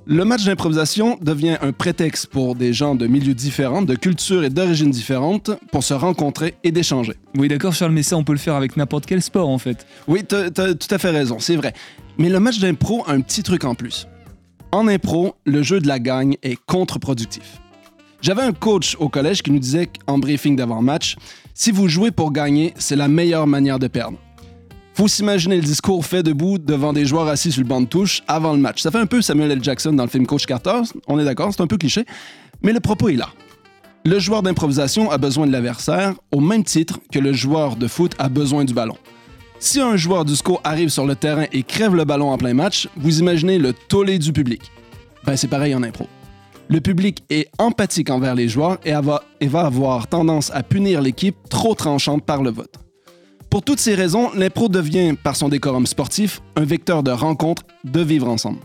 Le match d'improvisation devient un prétexte pour des gens de milieux différents, de cultures et d'origines différentes pour se rencontrer et d'échanger. Oui, d'accord, Charles, mais ça, on peut le faire avec n'importe quel sport, en fait. Oui, t'as as tout à fait raison, c'est vrai. Mais le match d'impro a un petit truc en plus. En impro, le jeu de la gagne est contre-productif. J'avais un coach au collège qui nous disait en briefing d'avant-match si vous jouez pour gagner, c'est la meilleure manière de perdre. Faut s'imaginer le discours fait debout devant des joueurs assis sur le banc de touche avant le match. Ça fait un peu Samuel L. Jackson dans le film Coach Carter, on est d'accord, c'est un peu cliché, mais le propos est là. Le joueur d'improvisation a besoin de l'adversaire au même titre que le joueur de foot a besoin du ballon. Si un joueur du SCO arrive sur le terrain et crève le ballon en plein match, vous imaginez le tollé du public. Ben, c'est pareil en impro. Le public est empathique envers les joueurs et va, et va avoir tendance à punir l'équipe trop tranchante par le vote. Pour toutes ces raisons, l'impro devient, par son décorum sportif, un vecteur de rencontre, de vivre ensemble.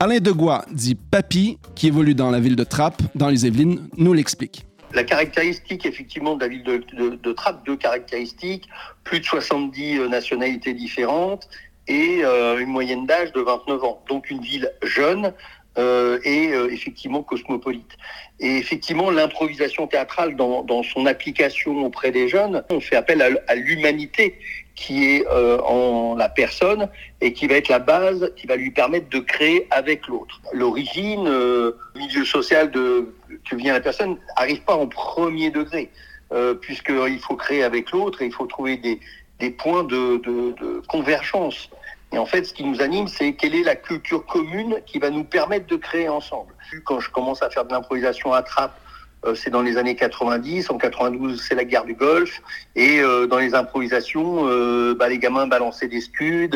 Alain Degois, dit Papy, qui évolue dans la ville de Trappes, dans les Yvelines, nous l'explique. La caractéristique, effectivement, de la ville de, Trappes, deux caractéristiques, plus de 70 euh, nationalités différentes et euh, une moyenne d'âge de 29 ans. Donc une ville jeune euh, et euh, effectivement cosmopolite. Et effectivement, l'improvisation théâtrale dans, dans, son application auprès des jeunes, on fait appel à, l'humanité qui est euh, en la personne et qui va être la base qui va lui permettre de créer avec l'autre. L'origine, euh, milieu social de que vient la personne arrive pas en premier degré, euh, puisqu'il faut créer avec l'autre et il faut trouver des, des points de, de, de, convergence. Et en fait, ce qui nous anime, c'est quelle est la culture commune qui va nous permettre de créer ensemble. Quand je commence à faire de l'improvisation à trappe, euh, c'est dans les années 90. En 92, c'est la guerre du Golfe. Et euh, dans les improvisations, euh, bah, les gamins balançaient des scuds.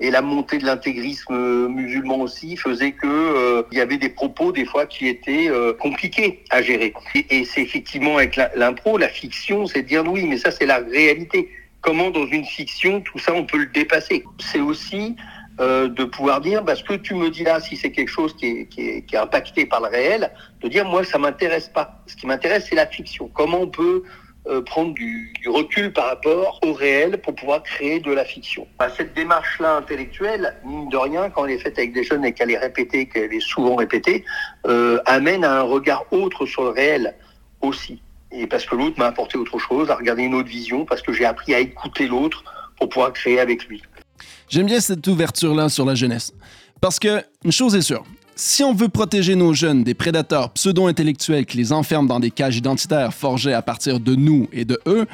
et la montée de l'intégrisme musulman aussi faisait que il y avait des propos des fois qui étaient compliqués à gérer. Et, et c'est effectivement avec l'impro, la fiction, c'est de dire oui, mais ça c'est la réalité. Comment dans une fiction tout ça on peut le dépasser C'est aussi euh, de pouvoir dire, bah, ce que tu me dis là, si c'est quelque chose qui est, impacté par le réel, de dire moi ça m'intéresse pas. Ce qui m'intéresse c'est la fiction. Comment on peut euh, prendre du, du, recul par rapport au réel pour pouvoir créer de la fiction. Bah, cette démarche-là intellectuelle, mine de rien, quand elle est faite avec des jeunes et qu'elle est répétée, qu'elle est souvent répétée, euh, amène à un regard autre sur le réel aussi. Et parce que l'autre m'a apporté autre chose, à regarder une autre vision, parce que j'ai appris à écouter l'autre pour pouvoir créer avec lui. J'aime bien cette ouverture-là sur la jeunesse. Parce que, une chose est sûre, Si on veut protéger nos jeunes des prédateurs pseudo-intellectuels qui les enferment dans des cages identitaires forgées à partir de nous et de eux,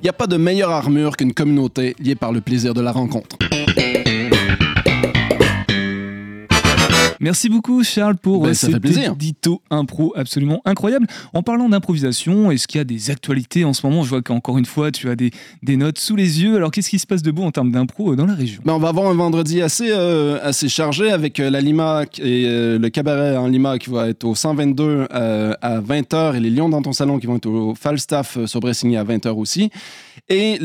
il n'y a pas de meilleure armure qu'une communauté liée par le plaisir de la rencontre. Merci beaucoup Charles pour Ben, euh, cet édito impro absolument incroyable. En parlant d'improvisation, est-ce qu'il y a des actualités en ce moment? Je vois qu'encore une fois tu as des, des notes sous les yeux. Alors qu'est-ce qui se passe de beau en termes d'impro euh, dans la région? Ben, on va avoir un vendredi assez, euh, assez chargé avec euh, la Lima et euh, le cabaret en Lima qui va être au 122 euh, à 20h et les Lions dans ton salon qui vont être au Falstaff sur Bressigny à 20h aussi. Et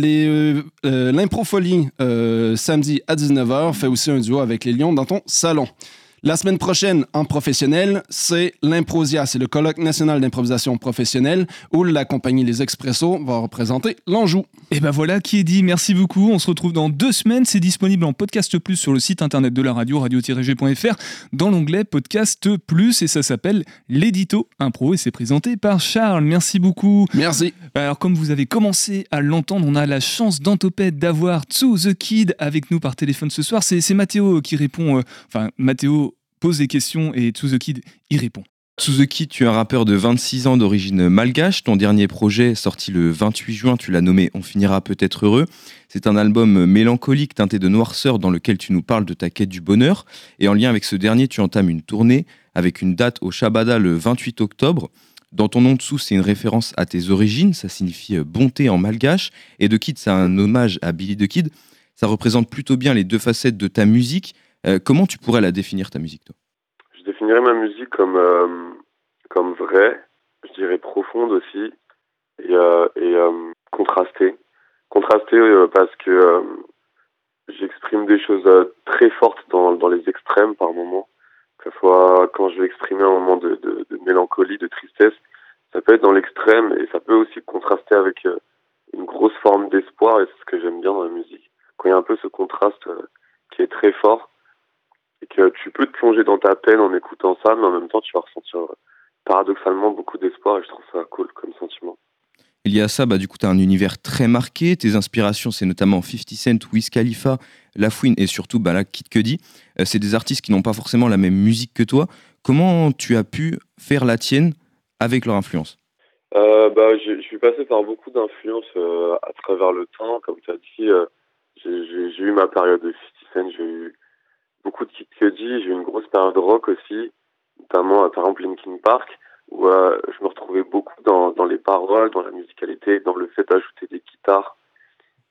l'Improfolie samedi à 19h fait aussi un duo avec les Lions dans ton salon. La semaine prochaine, en professionnel, c'est l'Improsia, c'est le colloque national d'improvisation professionnelle où la compagnie Les Expressos va représenter l'Anjou. Et ben voilà qui est dit. Merci beaucoup. On se retrouve dans deux semaines. C'est disponible en podcast plus sur le site internet de la radio, radio-g.fr, dans l'onglet podcast plus et ça s'appelle l'édito impro et c'est présenté par Charles. Merci beaucoup. Merci. Alors comme vous avez commencé à l'entendre, on a la chance d'Antopède d'avoir To The Kid avec nous par téléphone ce soir. C'est c'est Mathéo qui répond, euh, enfin Mathéo pose des questions et To The Kid y répond. Suzuki, tu es un rappeur de 26 ans d'origine malgache. Ton dernier projet, sorti le 28 juin, tu l'as nommé On finira peut-être heureux. C'est un album mélancolique teinté de noirceur dans lequel tu nous parles de ta quête du bonheur. Et en lien avec ce dernier, tu entames une tournée avec une date au Shabada le 28 octobre. Dans ton nom dessous, c'est une référence à tes origines, ça signifie euh, bonté en malgache. Et The Kid, c'est un hommage à Billy the Kid. Ça représente plutôt bien les deux facettes de ta musique. Euh, comment tu pourrais la définir, ta musique, toi? Je définirais ma musique comme, euh, comme vraie, je dirais profonde aussi, et, euh, contrastée. Contrastée parce que j'exprime des choses très fortes dans, dans les extrêmes par moment. Que ce soit quand je vais exprimer un moment de, de, mélancolie, de tristesse, ça peut être dans l'extrême et ça peut aussi contraster avec une grosse forme d'espoir et c'est ce que j'aime bien dans la musique. Quand il y a un peu ce contraste qui est très fort et que tu peux te plonger dans ta peine en écoutant ça, mais en même temps tu vas ressentir euh, paradoxalement beaucoup d'espoir et je trouve ça cool comme sentiment. Il y a ça, bah, du coup, tu as un univers très marqué. Tes inspirations, c'est notamment 50 Cent, Wiz Khalifa, La Fouine et surtout bah, là, Kid Cudi. Euh, c'est des artistes qui n'ont pas forcément la même musique que toi. Comment tu as pu faire la tienne avec leur influence? Euh, bah, je suis passé par beaucoup d'influences euh, à travers le temps. Comme tu as dit, j'ai eu ma période de 50 Cent, j'ai eu beaucoup de Cudi, j'ai eu une grosse période de rock aussi, notamment euh, par exemple Linkin Park, où euh, je me retrouvais beaucoup dans, dans les paroles, dans la musicalité, dans le fait d'ajouter des guitares.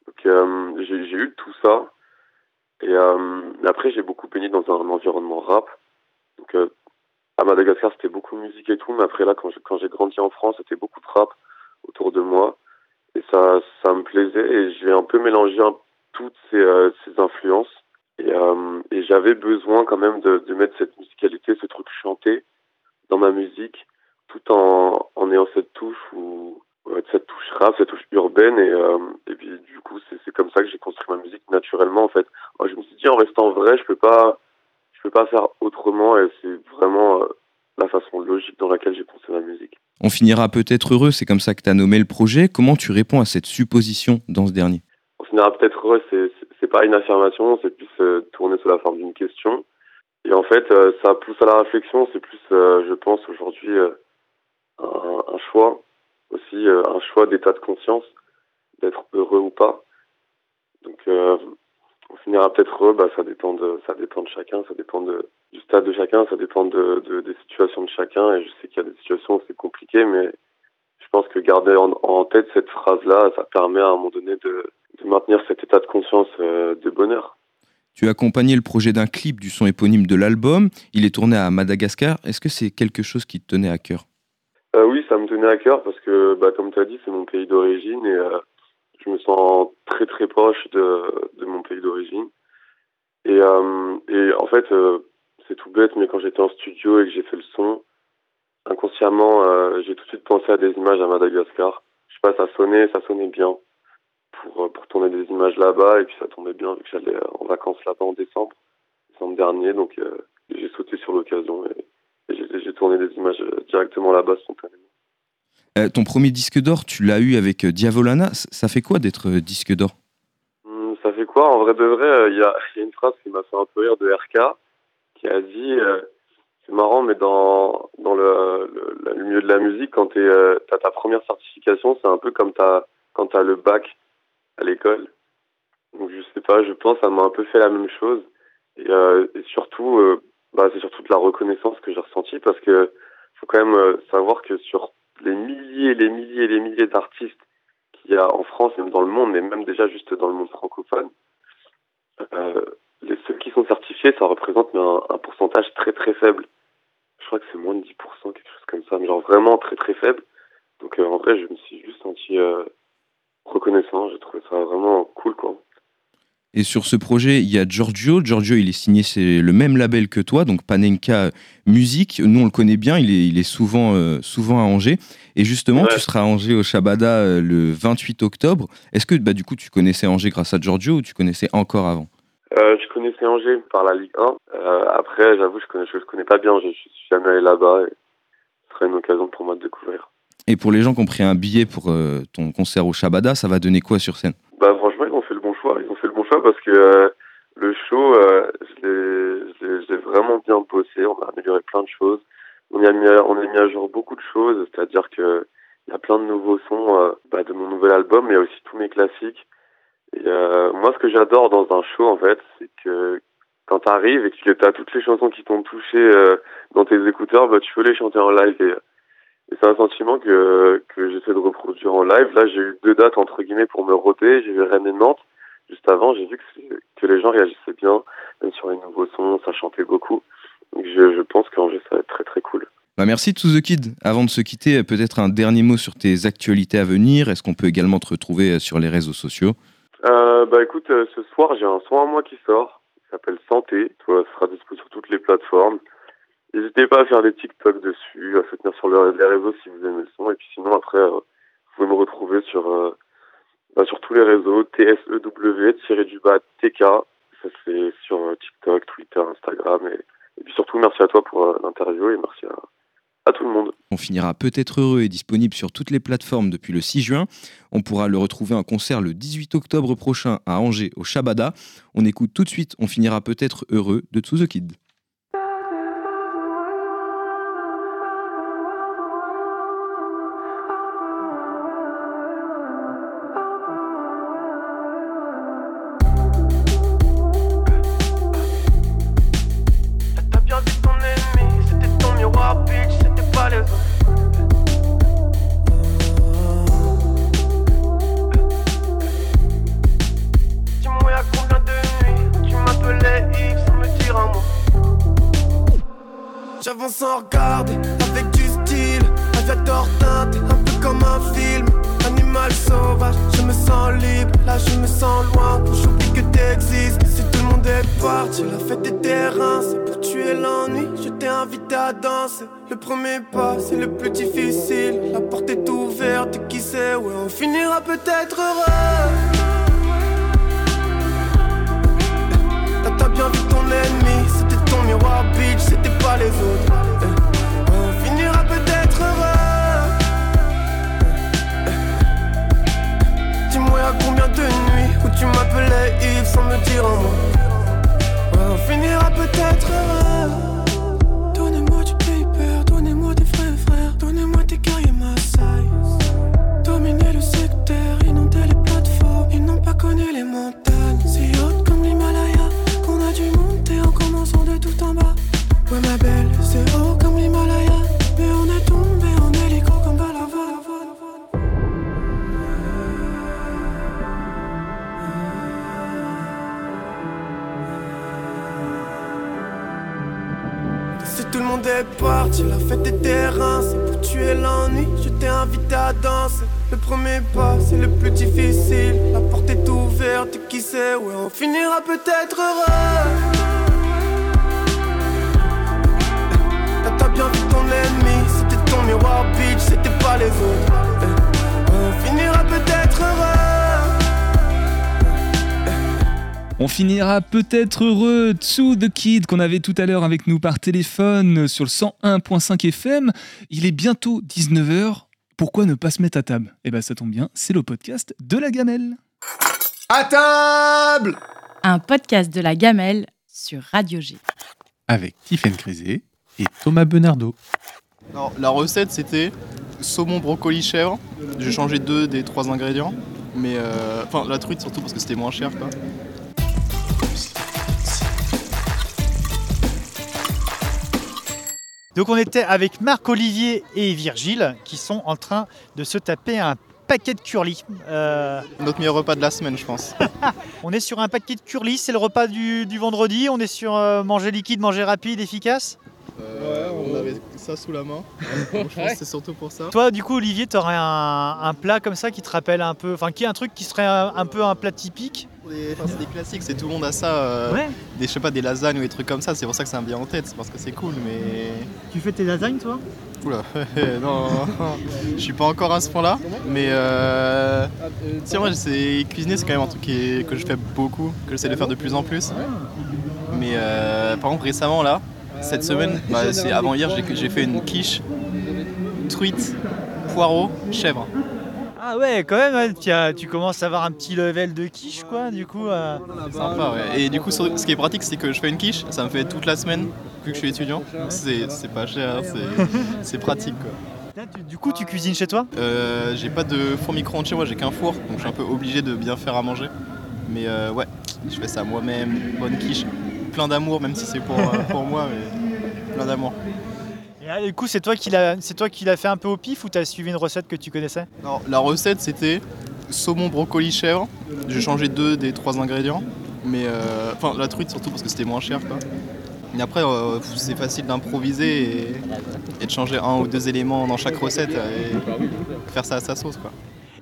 Donc euh, j'ai eu tout ça. Et après, j'ai beaucoup baigné dans un environnement rap. Donc à Madagascar, c'était beaucoup musique et tout, mais après là, quand j'ai, grandi en France, c'était beaucoup de rap autour de moi. Et ça, ça me plaisait et j'ai un peu mélangé toutes ces influences. Et, euh, et j'avais besoin quand même de, de mettre cette musicalité, ce truc chanté dans ma musique, tout en, en ayant cette touche ou ouais, cette touche rap, cette touche urbaine. Et, euh, et puis du coup, c'est, comme ça que j'ai construit ma musique naturellement en fait. Moi, je me suis dit en restant vrai, je peux pas, je peux pas faire autrement. Et c'est vraiment euh, la façon logique dans laquelle j'ai pensé ma musique. On finira peut-être heureux, c'est comme ça que tu as nommé le projet. Comment tu réponds à cette supposition dans ce dernier? On finira peut-être heureux, c'est pas une affirmation, c'est plus euh, tourné sous la forme d'une question. Et en fait, euh, ça pousse à la réflexion, c'est plus, euh, je pense, aujourd'hui, euh, un, choix, aussi un choix d'état de conscience, d'être heureux ou pas. Donc, on finira peut-être heureux, bah, ça, dépend de, ça dépend de chacun, ça dépend du stade de chacun, ça dépend de, de- des situations de chacun. Et je sais qu'il y a des situations où c'est compliqué, mais je pense que garder en, en tête cette phrase-là, ça permet à un moment donné de, de maintenir cet état de conscience euh, de bonheur. Tu as accompagné le projet d'un clip du son éponyme de l'album. Il est tourné à Madagascar. Est-ce que c'est quelque chose qui te tenait à cœur? Euh, oui, ça me tenait à cœur parce que, bah, comme tu as dit, c'est mon pays d'origine et euh, je me sens très très proche de, de mon pays d'origine. Et, et en fait, c'est tout bête, mais quand j'étais en studio et que j'ai fait le son, inconsciemment, euh, j'ai tout de suite pensé à des images à Madagascar. Je sais pas, ça sonnait, ça sonnait bien pour, euh, pour tourner des images là-bas et puis ça tombait bien vu que j'allais euh, en vacances là-bas en décembre, décembre dernier, donc euh, j'ai sauté sur l'occasion et, et j'ai tourné des images directement là-bas spontanément. Euh, Ton premier disque d'or, tu l'as eu avec Diavolana. Ça fait quoi d'être disque d'or? Hum, Ça fait quoi? En vrai de vrai, il y, a, il y a une phrase qui m'a fait un peu rire de RK qui a dit c'est marrant, mais dans, dans le, le, le milieu de la musique, quand tu as ta première certification, c'est un peu comme t'as, quand tu as le bac à l'école. Donc je sais pas, je pense ça m'a un peu fait la même chose. Et, euh, et surtout, euh, bah, c'est surtout de la reconnaissance que j'ai ressentie parce que faut quand même euh, savoir que sur les milliers, les milliers et les milliers d'artistes qu'il y a en France, même dans le monde, mais même déjà juste dans le monde francophone, euh, les, ceux qui sont certifiés, ça représente un, un pourcentage très très faible. Je crois que c'est moins de 10%, quelque chose comme ça, mais genre vraiment très très faible. Donc euh, en vrai, je me suis juste senti euh, reconnaissant, j'ai trouvé ça vraiment cool quoi. Et sur ce projet, il y a Giorgio. Giorgio, il est signé, c'est le même label que toi, donc Panenka Musique. Nous, on le connaît bien, il est, il est souvent, euh, souvent à Angers. Et justement, Ouais. tu seras à Angers au Shabada euh, le 28 octobre. Est-ce que bah, du coup, tu connaissais Angers grâce à Giorgio ou tu connaissais encore avant? Euh, je connaissais Angers par la Ligue 1. Euh, après, j'avoue, je connais, je connais pas bien Angers. Je suis jamais allé là-bas. Et ce serait une occasion pour moi de découvrir. Et pour les gens qui ont pris un billet pour euh, ton concert au Shabada, ça va donner quoi sur scène? Bah franchement, ils ont fait le bon choix. Ils ont fait le bon choix parce que euh, le show, euh, je l'ai- vraiment bien bossé. On a amélioré plein de choses. On y a mis, à- on a mis à jour beaucoup de choses. C'est-à-dire que il y a plein de nouveaux sons bah, de mon nouvel album, mais il y a aussi tous mes classiques. Euh, moi, ce que j'adore dans un show, en fait, c'est que quand t'arrives et que t'as toutes les chansons qui t'ont touché euh, dans tes écouteurs, bah, tu peux les chanter en live. Et, et c'est un sentiment que, j'essaie de reproduire en live. Là, j'ai eu deux dates, entre guillemets, pour me roter. J'ai vu Rennes et Nantes. Juste avant, j'ai vu que, les gens réagissaient bien, même sur les nouveaux sons, ça chantait beaucoup. Donc je, pense qu'Angers, ça va être très très cool. Bah, merci To The Kid. Avant de se quitter, euh, peut-être un dernier mot sur tes actualités à venir. Est-ce qu'on peut également te retrouver euh, sur les réseaux sociaux? Euh, bah écoute, euh, ce soir j'ai un son à moi qui sort, qui s'appelle Santé, tu vois, ça sera dispo sur toutes les plateformes. N'hésitez pas à faire des TikTok dessus, à soutenir sur le- les réseaux si vous aimez le son, et puis sinon après, euh, vous pouvez me retrouver sur, euh, bah, sur tous les réseaux, TSEW-du-bas TK, ça c'est sur TikTok, Twitter, Instagram, et, puis surtout merci à toi pour l'interview et merci à, On finira peut-être heureux et disponible sur toutes les plateformes depuis le 6 juin. On pourra le retrouver en concert le 18 octobre prochain à Angers au Shabada. On écoute tout de suite On finira peut-être heureux de To The Kid. Ouais, ma belle, c'est haut comme l'Himalaya, mais on est tombé en hélico comme Balava. Si tout le monde est parti, la fête des terrains, c'est pour tuer l'ennui. Je t'ai invité à danser. Le premier pas, c'est le plus difficile. La porte est ouverte, qui sait, ouais, on finira peut-être heureux. On finira peut-être heureux. On finira peut-être heureux To The Kid qu'on avait tout à l'heure avec nous par téléphone sur le 101.5 FM. Il est bientôt 19h. Pourquoi ne pas se mettre à table? Eh ben ça tombe bien, c'est le podcast de la gamelle. À table Un podcast de la gamelle sur Radio G. Avec Tiffaine Crisé et Thomas Benardo. La recette, c'était saumon, brocoli, chèvre. J'ai changé deux des trois ingrédients. Mais euh, enfin, la truite surtout parce que c'était moins cher. Quoi. Donc on était avec Marc Olivier et Virgile qui sont en train de se taper un paquet de curly. Euh, Notre meilleur repas de la semaine, je pense. on est sur un paquet de curly, c'est le repas du, du vendredi. On est sur euh, manger liquide, manger rapide, efficace. Ouais, on avait ça sous la main. je pense que c'est surtout pour ça. Toi, du coup, Olivier, tu aurais un, un plat comme ça qui te rappelle un peu, enfin, qui est un truc qui serait un, un peu un plat typique c'est des classiques, c'est tout le monde a ça. euh, Ouais. Des, je sais pas, des lasagnes ou des trucs comme ça. C'est pour ça que ça me vient en tête, c'est parce que c'est cool. Mais Tu fais tes lasagnes, toi? Oula, non, je suis pas encore à ce point-là, mais euh, si en vrai, c'est cuisiner, c'est quand même un truc qui est- que je fais beaucoup, que j'essaie de faire de plus en plus. Mais euh, par exemple récemment là, cette semaine, bah, c'est avant hier, j'ai- fait une quiche, truite, poireau, chèvre. Ah ouais, quand même, tu, commences à avoir un petit level de quiche, quoi, du coup. euh. Sympa, ouais. Et du coup, sur- ce qui est pratique, c'est que je fais une quiche, ça me fait toute la semaine, vu que je suis étudiant. C'est pas cher, c'est- pratique quoi. Du coup, tu cuisines chez toi? Euh, j'ai pas de four micro-ondes chez moi, j'ai qu'un four, donc je suis un peu obligé de bien faire à manger. Mais euh, ouais, je fais ça moi-même, bonne quiche, plein d'amour, même si c'est pour, euh, pour moi, mais plein d'amour. Et là, du coup, c'est toi qui l'as c'est toi qui l'as fait un peu au pif ou t'as suivi une recette que tu connaissais? Non, la recette c'était saumon, brocoli, chèvre. J'ai changé deux des trois ingrédients, mais euh, enfin la truite surtout parce que c'était moins cher quoi. Et après, euh, c'est facile d'improviser et, et de changer un ou deux éléments dans chaque recette et faire ça à sa sauce quoi.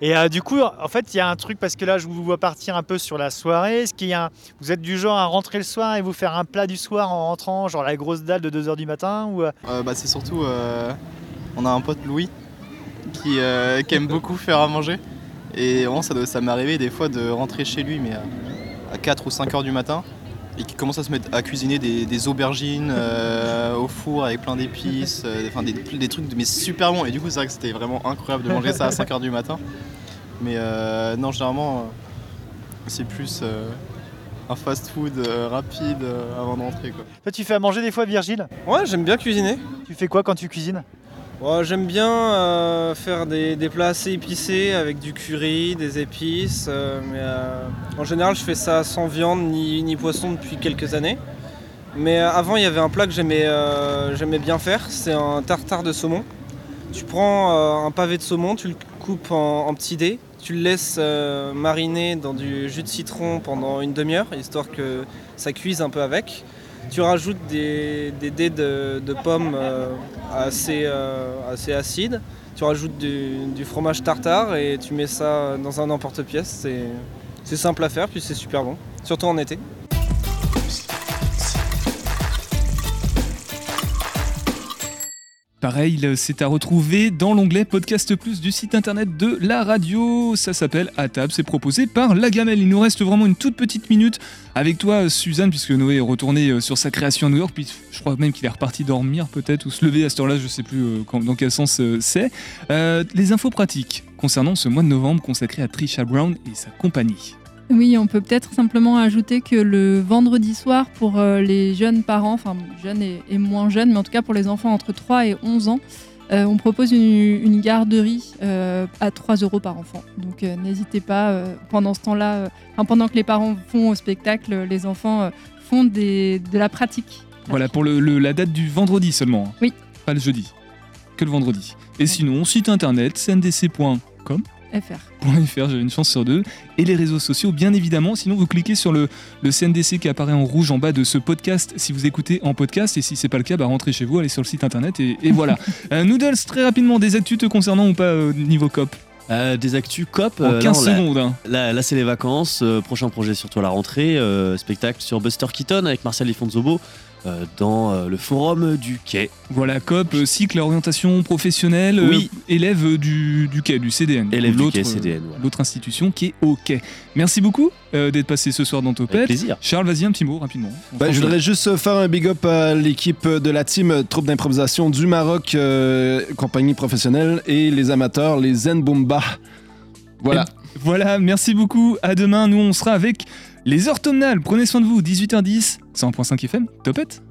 Et euh, du coup, en fait, il y a un truc parce que là, je vous vois partir un peu sur la soirée. Est-ce qu'il y a un- Vous êtes du genre à rentrer le soir et vous faire un plat du soir en rentrant, genre la grosse dalle de 2h du matin ou, euh, Euh, bah, c'est surtout, euh, on a un pote Louis qui, aime beaucoup faire à manger. Et vraiment, ça, ça m'est arrivé des fois de rentrer chez lui, mais à, à 4 ou 5 heures du matin, et qui commence à se mettre à cuisiner des, des aubergines euh, au four avec plein d'épices, euh, enfin des, des trucs mais super bons. Et du coup, c'est vrai que c'était vraiment incroyable de manger ça à 5 heures du matin. Mais euh, non, généralement, c'est plus euh, un fast-food euh, rapide euh, avant d'entrer. quoi. Toi, tu fais à manger des fois, Virgile? Ouais, j'aime bien cuisiner. Tu fais quoi quand tu cuisines? J'aime bien euh, faire des, plats assez épicés avec du curry, des épices. euh, euh, en général, je fais ça sans viande ni, poisson depuis quelques années. Mais avant, il y avait un plat que j'aimais bien faire. C'est un tartare de saumon. Tu prends un pavé de saumon, tu le coupes en, petits dés, tu le laisses mariner dans du jus de citron pendant une demi-heure, histoire que ça cuise un peu avec. Tu rajoutes des, des dés de, pommes euh, assez, euh, assez acides. Tu rajoutes du, fromage tartare et tu mets ça dans un emporte-pièce. C'est simple à faire, puis c'est super bon, surtout en été. Pareil, le- c'est à retrouver dans l'onglet Podcast Plus du site internet de la radio. Ça s'appelle À c'est proposé par La Gamelle. Il nous reste vraiment une toute petite minute avec toi, Suzanne, puisque Noé est retourné euh, sur sa création à New York. Puis je crois même qu'il est reparti dormir, peut-être, ou se lever à cette heure-là, je sais plus euh, dans quel sens euh, c'est. Euh, les infos pratiques concernant ce mois de novembre consacré à Trisha Brown et sa compagnie. Oui, on peut peut-être simplement ajouter que le vendredi soir, pour euh, les jeunes parents, enfin jeunes et, et moins jeunes, mais en tout cas pour les enfants entre 3 et 11 ans, euh, on propose une, une garderie euh, à 3 euros par enfant. Donc euh, n'hésitez pas, pendant ce temps-là, enfin, pendant que les parents font au spectacle, les enfants font des, de la pratique. Voilà, pour le, le- la date du vendredi seulement. hein. Oui. Pas le jeudi. Que le vendredi. Et sinon, site internet, cndc.com. FR. .fr, j'avais une chance sur deux. Et les réseaux sociaux, bien évidemment. Sinon, vous cliquez sur le, le CNDC qui apparaît en rouge en bas de ce podcast si vous écoutez en podcast. Et si c'est pas le cas, bah, rentrez chez vous, allez sur le site internet et, et voilà. Euh, Noodles, très rapidement, des actus te concernant ou pas euh, niveau COP? Euh, des actus COP. En euh, là, 15 on l'a- secondes, hein. Là, là, c'est les vacances. euh, prochain projet surtout à la rentrée. euh, spectacle sur Buster Keaton avec Marcel Ifonzobo dans euh, le forum du quai. Voilà, COP, euh, cycle orientation professionnelle, euh, Oui. élève euh, du, du quai, du CDN. Élève du L'autre, quai, euh, CDN, voilà. L'autre institution qui est au quai. Merci beaucoup euh, d'être passé ce soir dans Topette. plaisir. Charles, vas-y un petit mot rapidement. S'en je voudrais juste euh, faire un big up à l'équipe de la team euh, troupe d'improvisation du Maroc, euh, compagnie professionnelle, et les amateurs, les Zen Boomba. Voilà. Et Voilà, merci beaucoup. À demain, nous on sera avec les orthomnales. Prenez soin de vous, 18h10, 100.5 FM, Topette.